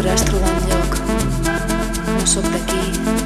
podràs trobar un lloc. No sóc d'aquí,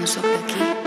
No sopla aquí.